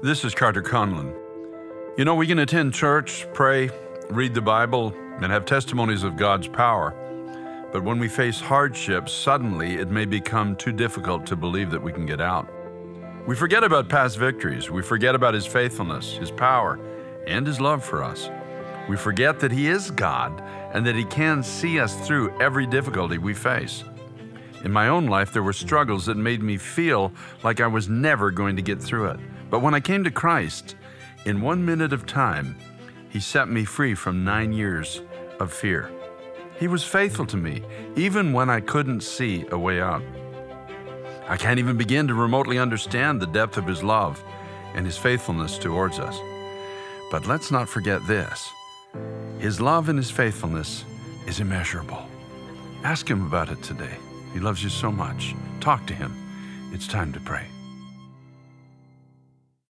This is Carter Conlon. You know, we can attend church, pray, read the Bible, and have testimonies of God's power. But when we face hardships, suddenly it may become too difficult to believe that we can get out. We forget about past victories. We forget about His faithfulness, His power, and His love for us. We forget that He is God and that He can see us through every difficulty we face. In my own life, there were struggles that made me feel like I was never going to get through it. But when I came to Christ, in one minute of time, He set me free from nine years of fear. He was faithful to me, even when I couldn't see a way out. I can't even begin to remotely understand the depth of His love and His faithfulness towards us. But let's not forget this His love and His faithfulness is immeasurable. Ask Him about it today. He loves you so much. Talk to Him. It's time to pray.